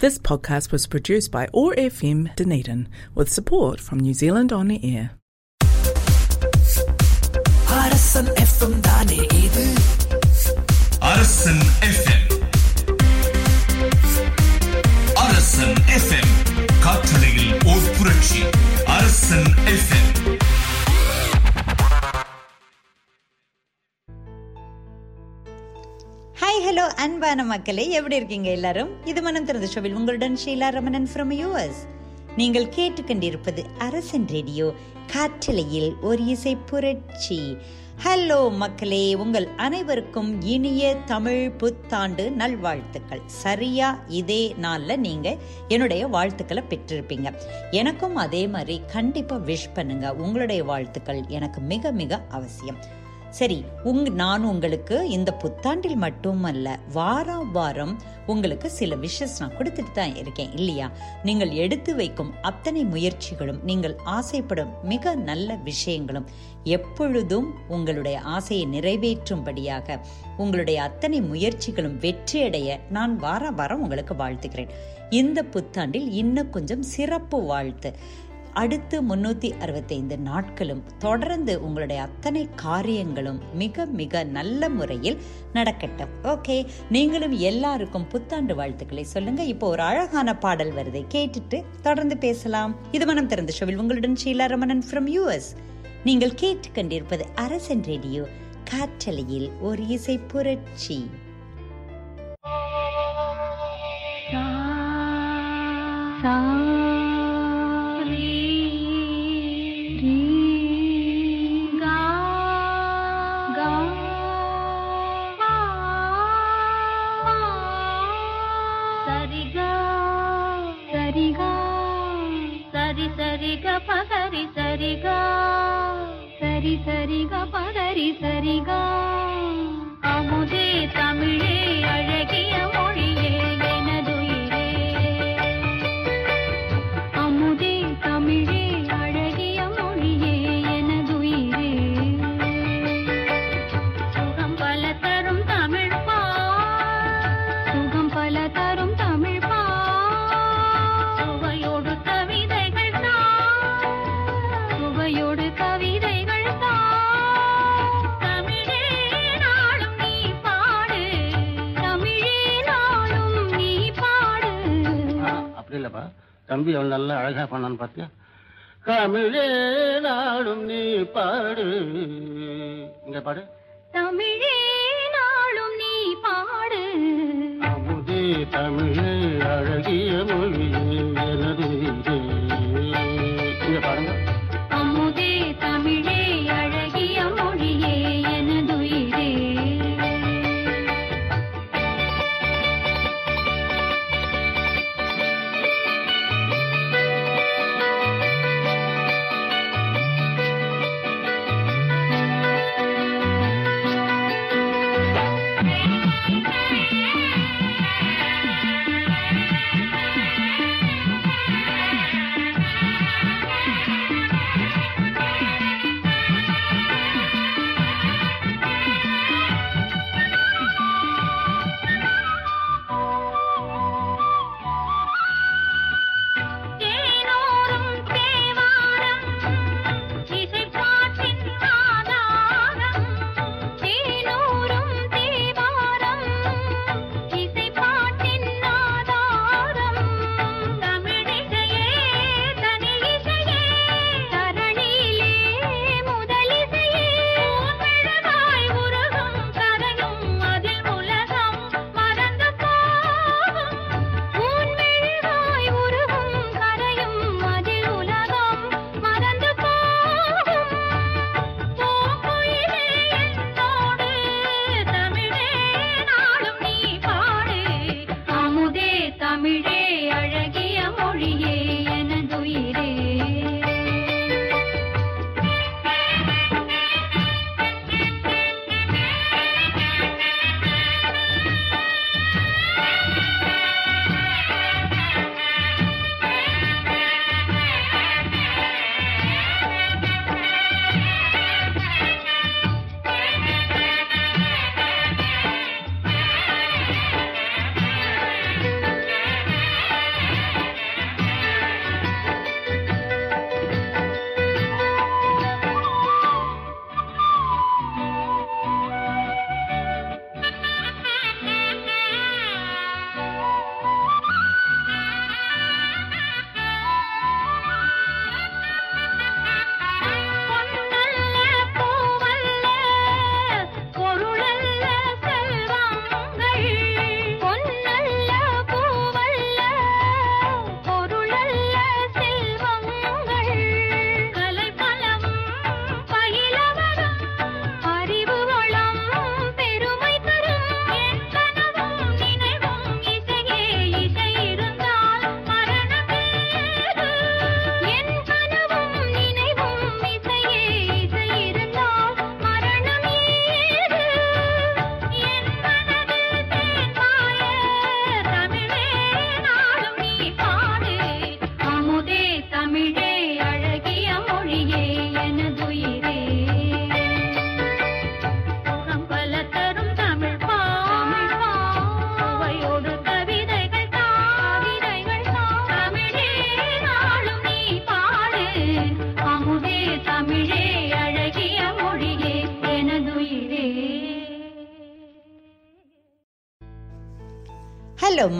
This podcast was produced by OAR FM Dunedin with support from New Zealand On Air. அரசன் FM தானே இது அரசன் FM அரசன் FM காற்றலையில் ஓர் புரட்சி அரசன் எஃப்எம் ஹலோ அன்பான மக்களே எப்படி இருக்கீங்க எல்லாரும்? இது மனம் திறந்த ஷோவில் உங்களுடன் ஷீலா ரமணன் ஃப்ரம் யூஎஸ் நீங்கள் கேட்டுக்கொண்டிருப்பது அரசன் ரேடியோ காற்றலையில் ஒரு இசை புரட்சி. ஹலோ மக்களே உங்கள் அனைவருக்கும் இனிய தமிழ் புத்தாண்டு நல்வாழ்த்துக்கள். சரியா? இதே நாளில் நீங்கள் என்னுடைய வாழ்த்துக்களை பெற்றிருப்பீங்க. எனக்கும் அதே மாதிரி கண்டிப்பாக விஷ் பண்ணுங்க. உங்களுடைய வாழ்த்துக்கள் எனக்கு மிக மிக அவசியம். சரி உங் நான் உங்களுக்கு இந்த புத்தாண்டில் மட்டுமல்ல வாரம் வாரம் உங்களுக்கு சில விஷஸ் நான் கொடுத்துட்டு தான் இருக்கேன் இல்லையா? நீங்கள் எடுத்து வைக்கும் அத்தனை முயற்சிகளும் நீங்கள் ஆசைப்படும் மிக நல்ல விஷயங்களும் எப்பொழுதும் உங்களுடைய ஆசையை நிறைவேற்றும்படியாக உங்களுடைய அத்தனை முயற்சிகளும் வெற்றியடைய நான் வாரம் வாரம் உங்களுக்கு வாழ்த்துக்கிறேன் இந்த புத்தாண்டில் இன்னும் கொஞ்சம் சிறப்பு வாழ்த்து. அடுத்து முன்னூற்றி அறுபத்தைந்து நாட்களும் தொடர்ந்து உங்களுடைய அத்தனை காரியங்களும் மிக மிக நல்ல முறையில் நடக்கட்டும். ஓகே நீங்களும் எல்லாருக்கும் புத்தாண்டு வாழ்த்துக்களை சொல்லுங்க. இப்போ ஒரு அழகான பாடல் வருது கேட்டுட்டு தொடர்ந்து பேசலாம். இது மனம் திறந்த ஷோவில் உங்களுடன் ஷீலா ரமணன் ஃப்ரம் யூஎஸ் நீங்கள் கேட்டுக்கொண்டிருப்பது அரசன் ரேடியோ காற்றலையில் ஒரு இசை புரட்சி. தம்பி அவன் நல்லா அழகா பண்ணான்னு பார்த்தியா தமிழே நாடும் நீ பாடு. இங்க பாடு. தமிழே நாளும் நீ பாடு. அமுதே தமிழே அழகிய மொழியே எனது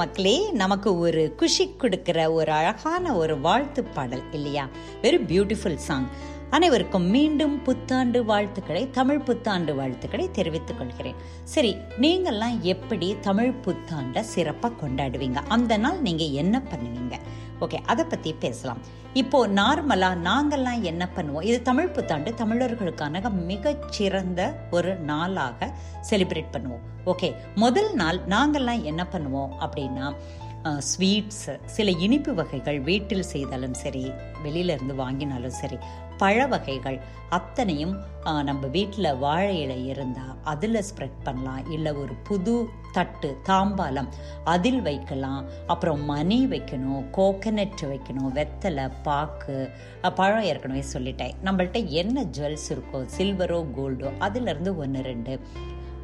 மக்களே நமக்கு ஒரு குஷி கொடுக்கிற ஒரு அழகான ஒரு வாழ்த்து பாடல் இல்லையா? வெரி பியூட்டிஃபுல் சாங் அனைவருக்கும் மீண்டும் புத்தாண்டு வாழ்த்துக்களை தமிழ் புத்தாண்டு வாழ்த்துக்களை தெரிவித்துக் கொள்கிறேன். சரி நீங்கள்லாம் எப்படி தமிழ் புத்தாண்டை சிறப்பாக கொண்டாடுவீங்க? அந்த நாள் நீங்கள் என்ன பண்ணுவீங்க? ஓகே அதை பற்றி பேசலாம். இப்போ நார்மலாக நாங்கள்லாம் என்ன பண்ணுவோம்? இது தமிழ் புத்தாண்டு தமிழர்களுக்கான மிகச்சிறந்த ஒரு நாளாக செலிப்ரேட் பண்ணுவோம். ஓகே முதல் நாள் நாங்கள்லாம் என்ன பண்ணுவோம் அப்படின்னா ஸ்வீட்ஸ் சில இனிப்பு வகைகள் வீட்டில் செய்தாலும் சரி வெளியிலேருந்து வாங்கினாலும் சரி பழ வகைகள் அத்தனையும் நம்ம வீட்டில் வாழை இலை இருந்தால் அதில் ஸ்ப்ரெட் பண்ணலாம். இல்லை ஒரு புது தட்டு தாம்பாலம் அதில் வைக்கலாம். அப்புறம் மணி வைக்கணும் கோகனட் வைக்கணும் வெத்தலை பாக்கு பழம் ஏற்கனவே சொல்லிட்டேன். நம்மள்ட்ட என்ன ஜுவல்ஸ் இருக்கோ சில்வரோ கோல்டோ அதிலிருந்து ஒன்று ரெண்டு.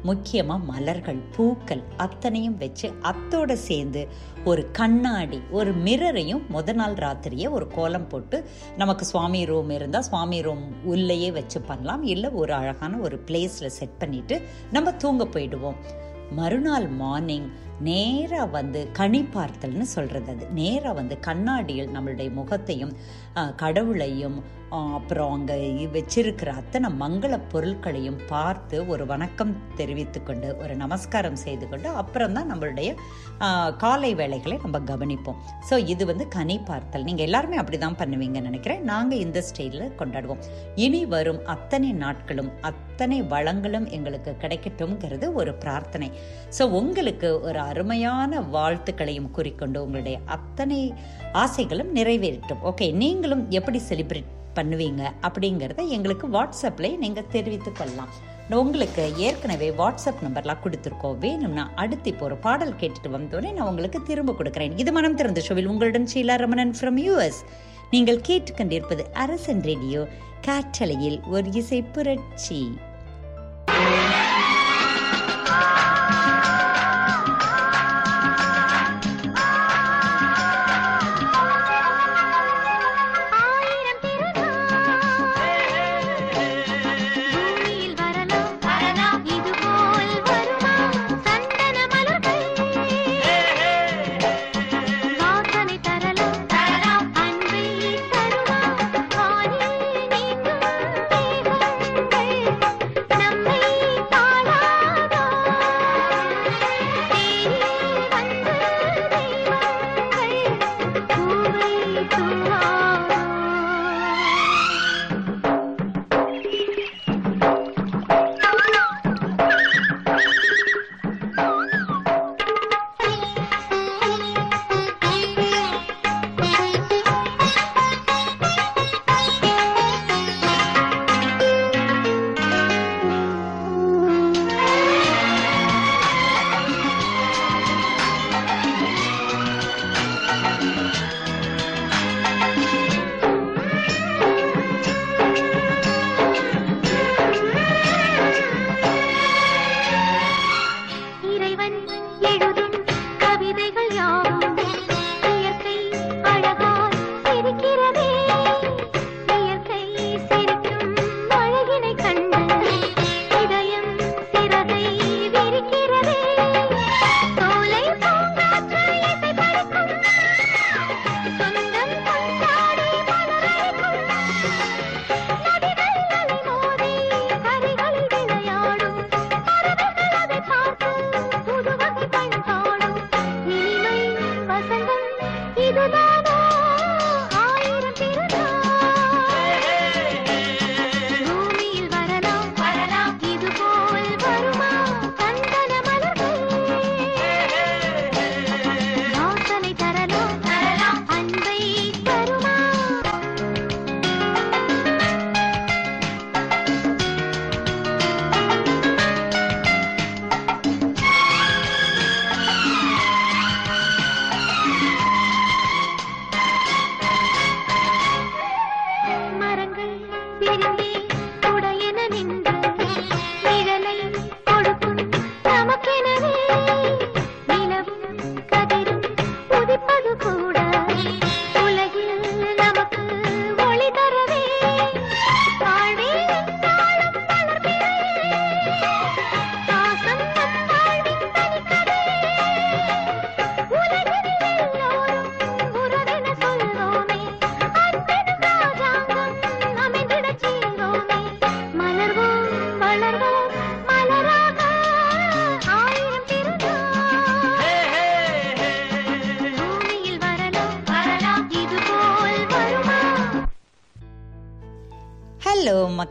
முக்கியமாக மலர்கள் பூக்கள் அத்தனையும் வச்சு அத்தோடு சேர்ந்து ஒரு கண்ணாடி ஒரு மிரரையும் முத நாள் ராத்திரியே ஒரு கோலம் போட்டு நமக்கு சுவாமி ரூம் இருந்தால் சுவாமி ரூம் உள்ளேயே வச்சு பண்ணலாம். இல்லை ஒரு அழகான ஒரு பிளேஸில் செட் பண்ணிட்டு நம்ம தூங்க போயிடுவோம். மறுநாள் மார்னிங் நேராக வந்து கனி பார்த்தல்னு சொல்கிறது அது. நேராக வந்து கண்ணாடியில் நம்மளுடைய முகத்தையும் கடவுளையும் அப்புறம் அங்கே வச்சிருக்கிற அத்தனை மங்கள பொருட்களையும் பார்த்து ஒரு வணக்கம் தெரிவித்து கொண்டு ஒரு நமஸ்காரம் செய்து கொண்டு அப்புறம் தான் நம்மளுடைய காலை வேலைகளை நம்ம கவனிப்போம். ஸோ இது வந்து கனி பார்த்தல். நீங்கள் எல்லாருமே அப்படி தான் பண்ணுவீங்கன்னு நினைக்கிறேன். நாங்கள் இந்த ஸ்டைலில் கொண்டாடுவோம். இனி வரும் அத்தனை நாட்களும் அத்தனை வளங்களும் எங்களுக்கு கிடைக்கட்டும்ங்கிறது ஒரு பிரார்த்தனை. ஸோ உங்களுக்கு ஒரு அருமையான வாழ்த்துக்களையும் குறிக்கொண்டு உங்களுடைய அத்தனை ஆசைகளும் நிறைவேறட்டும். ஓகே நீங்களும் எப்படி செலிப்ரேட் பண்ணுவீங்க அப்படிங்கிறத எங்களுக்கு வாட்ஸ்அப்பில் நீங்கள் தெரிவித்து கொள்ளலாம். உங்களுக்கு ஏற்கனவே வாட்ஸ்அப் நம்பர்லாம் கொடுத்துருக்கோம். வேணும்னா அடுத்து இப்போ ஒரு பாடல் கேட்டுட்டு வந்தோடனே நான் உங்களுக்கு திரும்ப கொடுக்குறேன். இது மனம் திறந்த ஷோவில் உங்களுடன் ஷீலா ரமணன் ஃப்ரம் யூஎஸ் நீங்கள் கேட்டுக்கொண்டிருப்பது அரசன் ரேடியோ காற்றலையில் ஒரு இசை புரட்சி.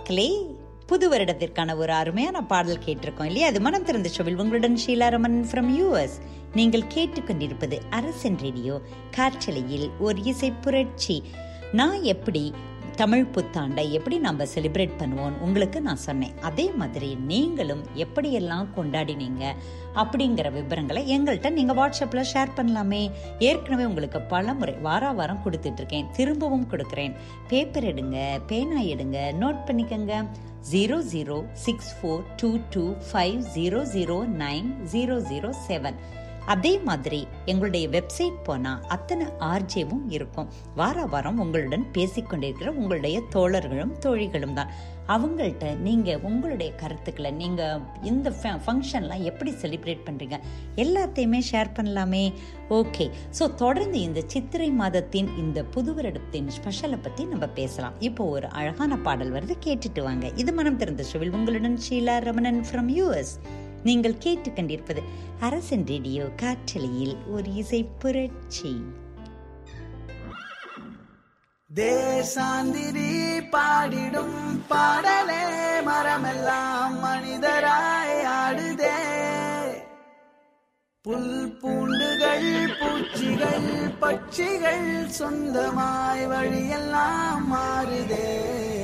மக்களே புது வருடத்திற்கான ஒரு அருமையான பாடல் கேட்டிருக்கோம் இல்லையா? அது மனம் திறந்த சோவில் உங்களுடன் ஷீலாரமன் ஃப்ரம் யூஎஸ் நீங்கள் கேட்டுக்கொண்டிருப்பது அரசன் ரேடியோ காற்றலையில் ஒரு இசை புரட்சி. நான் எப்படி தமிழ் புத்தாண்டை எப்படி நம்ம செலிப்ரேட் பண்ணுவோம் உங்களுக்கு நான் சொன்னேன். அதே மாதிரி நீங்களும் எப்படியெல்லாம் கொண்டாடினீங்க அப்படிங்கிற விவரங்களை எங்கள்கிட்ட நீங்கள் வாட்ஸ்அப்பில் ஷேர் பண்ணலாமே. ஏற்கனவே உங்களுக்கு பல முறை வார வாரம் கொடுத்துட்ருக்கேன் திரும்பவும் கொடுக்குறேன். பேப்பர் எடுங்க பேனா எடுங்க நோட் பண்ணிக்கோங்க. Zero zero six four two two five zero zero nine zero zero seven அதே மாதிரி எங்களுடைய வெப்சைட் போனால் அத்தனை ஆர்ஜேவும் இருக்கும். வார வாரம் உங்களுடன் பேசிக்கொண்டிருக்கிற உங்களுடைய தோழர்களும் தோழிகளும் தான். அவங்கள்ட்ட நீங்கள் உங்களுடைய கருத்துக்களை நீங்கள் இந்த ஃபங்க்ஷன்லாம் எப்படி செலிப்ரேட் பண்ணுறீங்க எல்லாத்தையுமே ஷேர் பண்ணலாமே. ஓகே ஸோ தொடர்ந்து இந்த சித்திரை மாதத்தின் இந்த புது வருடத்தின் ஸ்பெஷலை பற்றி நம்ம பேசலாம். இப்போ ஒரு அழகான பாடல் வருது கேட்டுட்டு வாங்க. இது மனம் திறந்த சுவில் உங்களுடன் ஷீலா ரமணன் ஃப்ரம் யூஎஸ் நீங்கள் கேட்டுக்கொண்டிருப்பது அரசன் ரேடியோ காற்றலையில் ஒரு இசை புரட்சி. தேசாந்திரி பாடிடும் பாடலே மரமெல்லாம் மனிதராய் ஆடுதே. புல் பூண்டுகள் பூச்சிகள் பட்சிகள் சொந்தமாய் வழியெல்லாம் மாறுதே.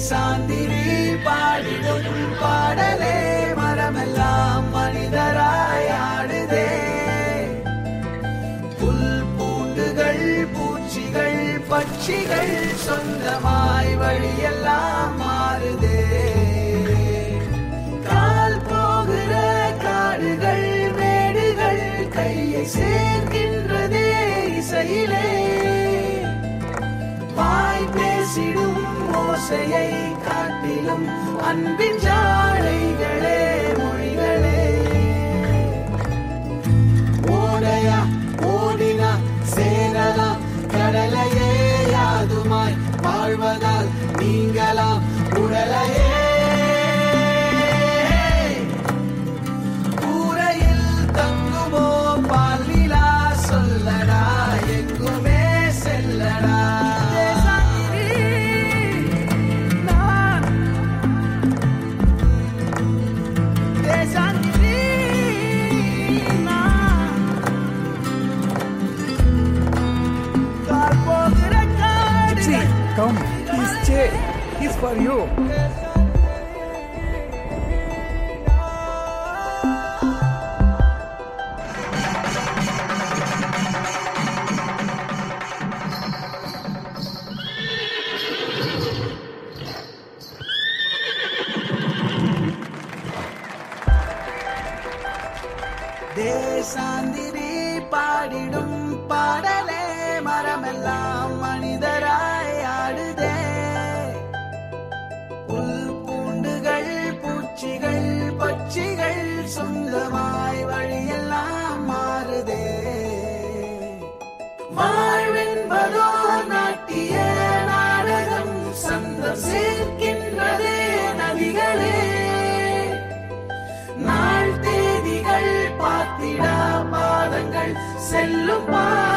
தேசாந்திரி பாடிடும் பாடலே மரமெல்லாம் மனிதராயாடுதே புல் பூண்டுகள் பூச்சிகள் பட்சிகள் சொந்தமாய் வழியெல்லாம் மாறுதே. கால் போகிற காடுகள் மேடுகள் கையை சேர்க்கின்றதே இசையிலே. வாய் பேசிடும் ஓசையை காட்டிலும் அன்பின் ஜாடைகளே மொழிகளே. ஓடையா ஓடினா சேரலா கடலையே யாதுமாய் வாழ்வதா? He's Jay. He's for you. se lo.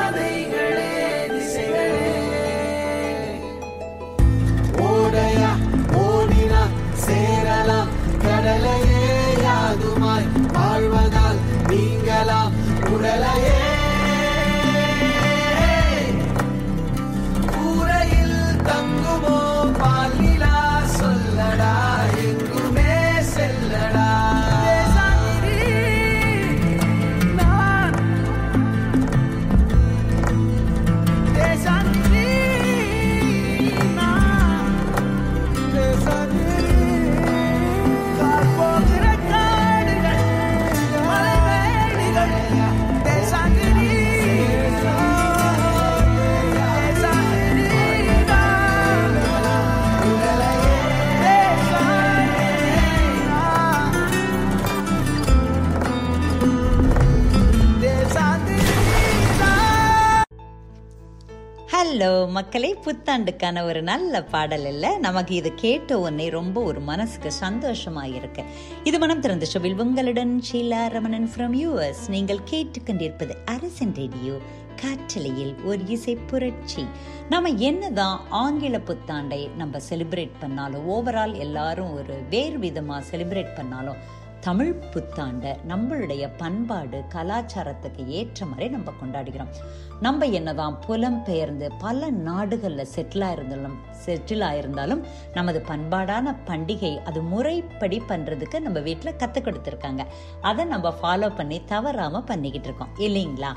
மக்களே புத்தாண்டுக்கான ஒரு நல்ல பாடல் இல்ல. நமக்கு இது கேட்ட உடனே ரொம்ப ஒரு மனசுக்கு சந்தோஷமா இருக்கு இது மனம் திறந்த ஷோவில் உங்களுடன் ஷீலா ரமணன் ஃப்ரம் யூஎஸ் நீங்கள் கேட்டுக்கொண்டிருப்பது அரசன் ரேடியோ காற்றலையில் ஒரு இசை புரட்சி. நம்ம என்னதான் ஆங்கில புத்தாண்டை நம்ம செலிப்ரேட் பண்ணாலும் ஓவரால் எல்லாரும் ஒரு வேறு விதமா செலிப்ரேட் பண்ணாலும் தமிழ் புத்தாண்டை நம்மளுடைய பண்பாடு கலாச்சாரத்துக்கு ஏற்ற மாதிரி நம்ம கொண்டாடுகிறோம். நம்ம என்னதான் புலம் பெயர்ந்து பல நாடுகளில் செட்டில் ஆயிருந்தாலும் செட்டில் ஆயிருந்தாலும் நமது பண்பாடான பண்டிகை அது முறைப்படி பண்ணுறதுக்கு நம்ம வீட்டில் கற்றுக் கொடுத்துருக்காங்க. அதை நம்ம ஃபாலோ பண்ணி தவறாமல் பண்ணிக்கிட்டு இருக்கோம். இல்லைங்களா?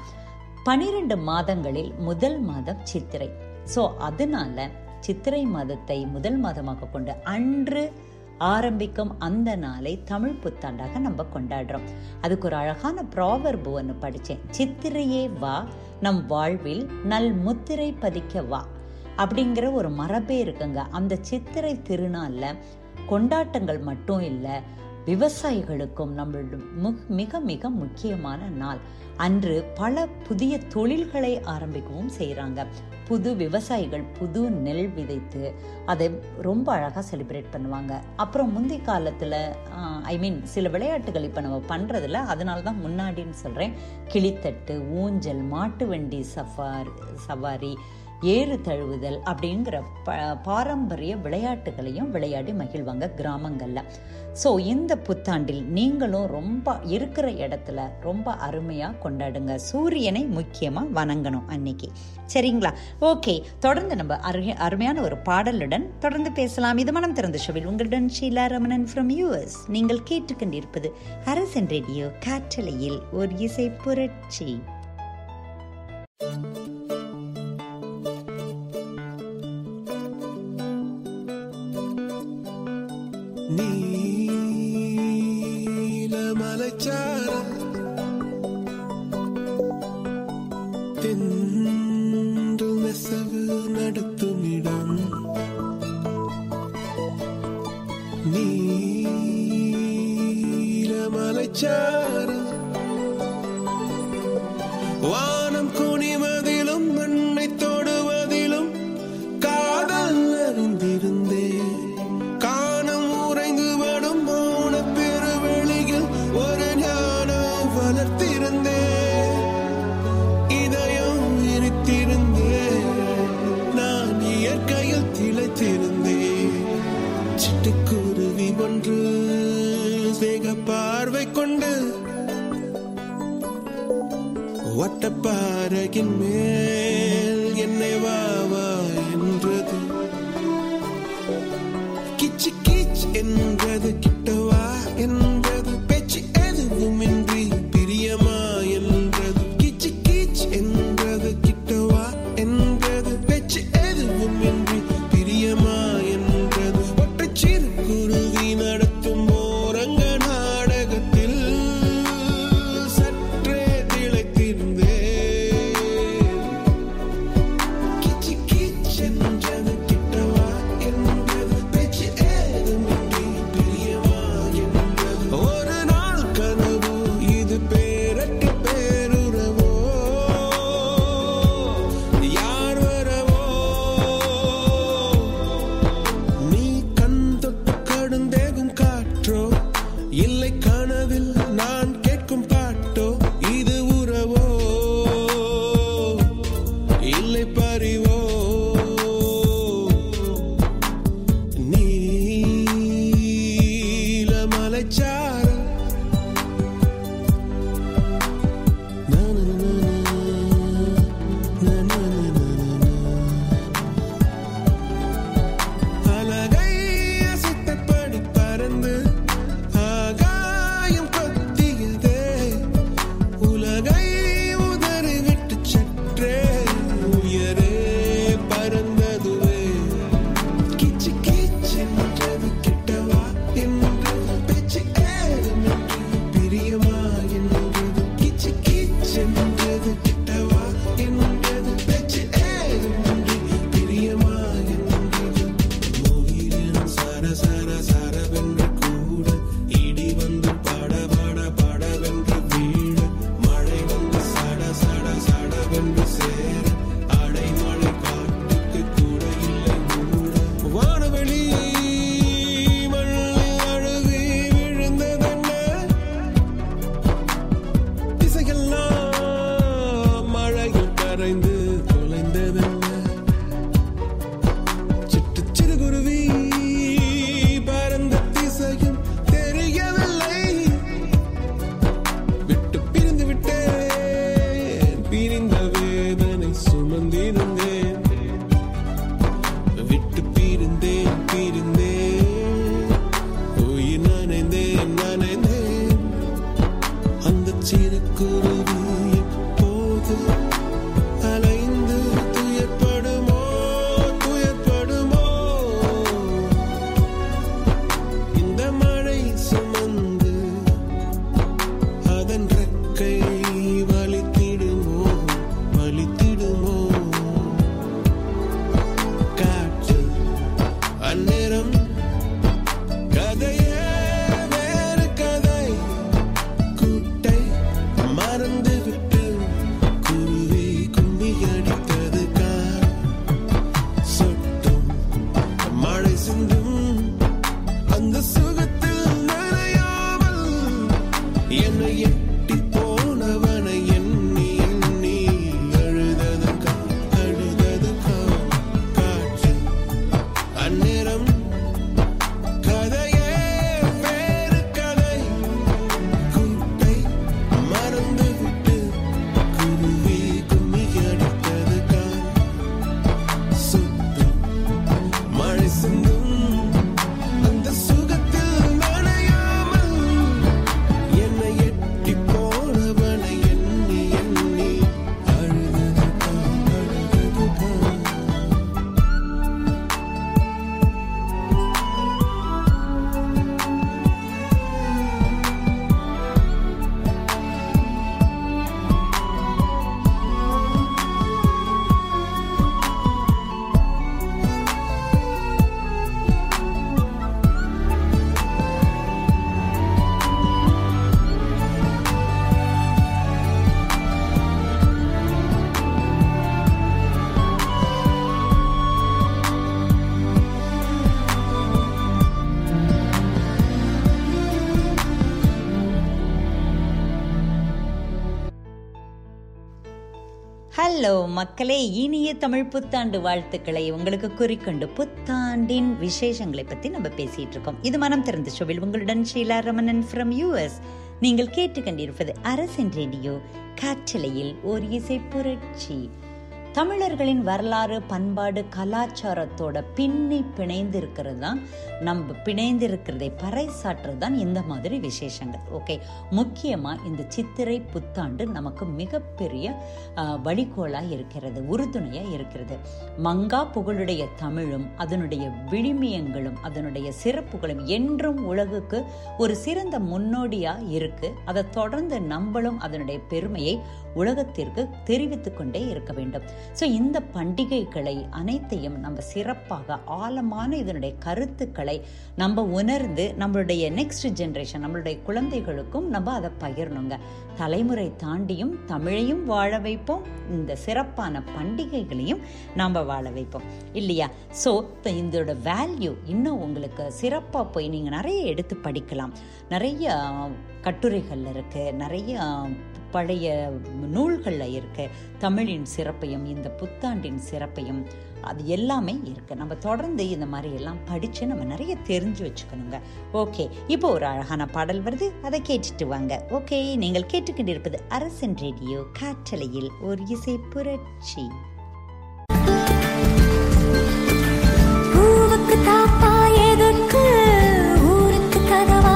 பனிரெண்டு மாதங்களில் முதல் மாதம் சித்திரை. ஸோ அதனால சித்திரை மாதத்தை முதல் மாதமாக கொண்டு அன்று ஆரம்பிக்கும் அந்த நாளை தமிழ் புத்தாண்டாக நம்ம கொண்டாடுறோம். அதுக்கு ஒரு அழகான ப்ராவர்பு ஒன்று படித்தேன் சித்திரையே வா நம் வாழ்வில் நல் முத்திரை பதிக்க வா அப்படிங்கிற ஒரு மரபே இருக்குங்க. அந்த சித்திரை திருநாளில் கொண்டாட்டங்கள் மட்டும் இல்லை விவசாயிகளுக்கும் நம்மளோட மு- மிக மிக முக்கியமான நாள். அன்று பல புதிய தொழில்களை ஆரம்பிக்கவும் செய்கிறாங்க புது விவசாயிகள் புது நெல் விதைத்து அதை ரொம்ப அழகாக செலிப்ரேட் பண்ணுவாங்க. அப்புறம் முந்தி காலத்தில் ஐ மீன் சில விளையாட்டுகள் இப்போ நம்ம பண்ணுறதில்ல அதனால தான் முன்னாடின்னு சொல்கிறேன் கிளித்தட்டு ஊஞ்சல் மாட்டு வண்டி சஃபார் சவாரி ஏறு தழுவுதல் அப்படிங்கிற ப பாரம்பரிய விளையாட்டுகளையும் விளையாடி மகிழ்வாங்க கிராமங்களில். ஸோ இந்த புத்தாண்டில் நீங்களும் ரொம்ப இருக்கிற இடத்துல ரொம்ப அருமையாக கொண்டாடுங்க. சூரியனை முக்கியமாக வணங்கணும் அன்னைக்கு. சரிங்களா? ஓகே தொடர்ந்து நம்ம அருகே அருமையான ஒரு பாடலுடன் தொடர்ந்து பேசலாம். இது மனம் திறந்த ஷோவில் உங்களுடன் ஷீலா ரமணன் ஃப்ரம் யூஎஸ் நீங்கள் கேட்டுக்கொண்டிருப்பது அரசன் ரேடியோ காற்றலையில் ஒரு இசை புரட்சி. നീലമലച്ചാ பாறையின் மேல் என்னை வாவா என்றது. கிச்சு கிச் என்றது கிட்டவா என்றது மக்களே இனிய தமிழ் புத்தாண்டு வாழ்த்துக்களை உங்களுக்கு குறிக்கொண்டு புத்தாண்டின் விசேஷங்களை பத்தி நம்ம பேசிட்டு இருக்கோம் இது மனம் திறந்த ஷோவில் உங்களுடன் ஷீலா ரமணன் ஃப்ரம் யூஎஸ் நீங்கள் கேட்டுக்கொண்டிருப்பது அரசின் ரேடியோ காற்றலையில் ஒரு இசை புரட்சி. தமிழர்களின் வரலாறு பண்பாடு கலாச்சாரத்தோட பின்னி பிணைந்திருக்கிறது தான் நம்ம பிணைந்து இருக்கிறதை பறைசாற்றுறது தான் இந்த மாதிரி விசேஷங்கள். ஓகே முக்கியமாக இந்த சித்திரை புத்தாண்டு நமக்கு மிகப்பெரிய ஆஹ், வழிகோலாக இருக்கிறது உறுதுணையாக இருக்கிறது. மங்கா புகழுடைய தமிழும் அதனுடைய விழுமியங்களும் அதனுடைய சிறப்புகளும் என்றும் உலகுக்கு ஒரு சிறந்த முன்னோடியாக இருக்கு. அதை தொடர்ந்து நம்மளும் அதனுடைய பெருமையை உலகத்திற்கு தெரிவித்து கொண்டே இருக்க வேண்டும். ஸோ இந்த பண்டிகைகளை அனைத்தையும் நம்ம சிறப்பாக ஆழமான இதனுடைய கருத்துக்களை நம்ம உணர்ந்து நம்மளுடைய நெக்ஸ்ட் ஜென்ரேஷன் நம்மளுடைய குழந்தைகளுக்கும் நம்ம அதை பகிரணுங்க. தலைமுறை தாண்டியும் தமிழையும் வாழ வைப்போம். இந்த சிறப்பான பண்டிகைகளையும் நாம் வாழ வைப்போம். இல்லையா? ஸோ இதோட வேல்யூ இன்னும் உங்களுக்கு சிறப்பாக போய் நீங்கள் நிறைய எடுத்து படிக்கலாம். நிறைய கட்டுரைகள் இருக்குது நிறைய பழைய நூல்களில் இருக்கு. தமிழின் சிறப்பையும் இந்த புத்தாண்டின் சிறப்பையும் அது எல்லாமே இருக்கு. நம்ம தொடர்ந்து இந்த மாதிரி எல்லாம் படிச்சு நம்ம நிறைய தெரிஞ்சு வச்சுக்கணுங்க. ஓகே இப்போ ஒரு அழகான பாடல் வருது. அதை கேட்டுட்டு வாங்க. ஓகே நீங்கள் கேட்டுக்கொண்டிருப்பது அரசன் ரேடியோ காற்றலையில் ஒரு இசை புரட்சி. பூவுக்கு தாப்பா எதுக்கு ஊருக்கு கதவா?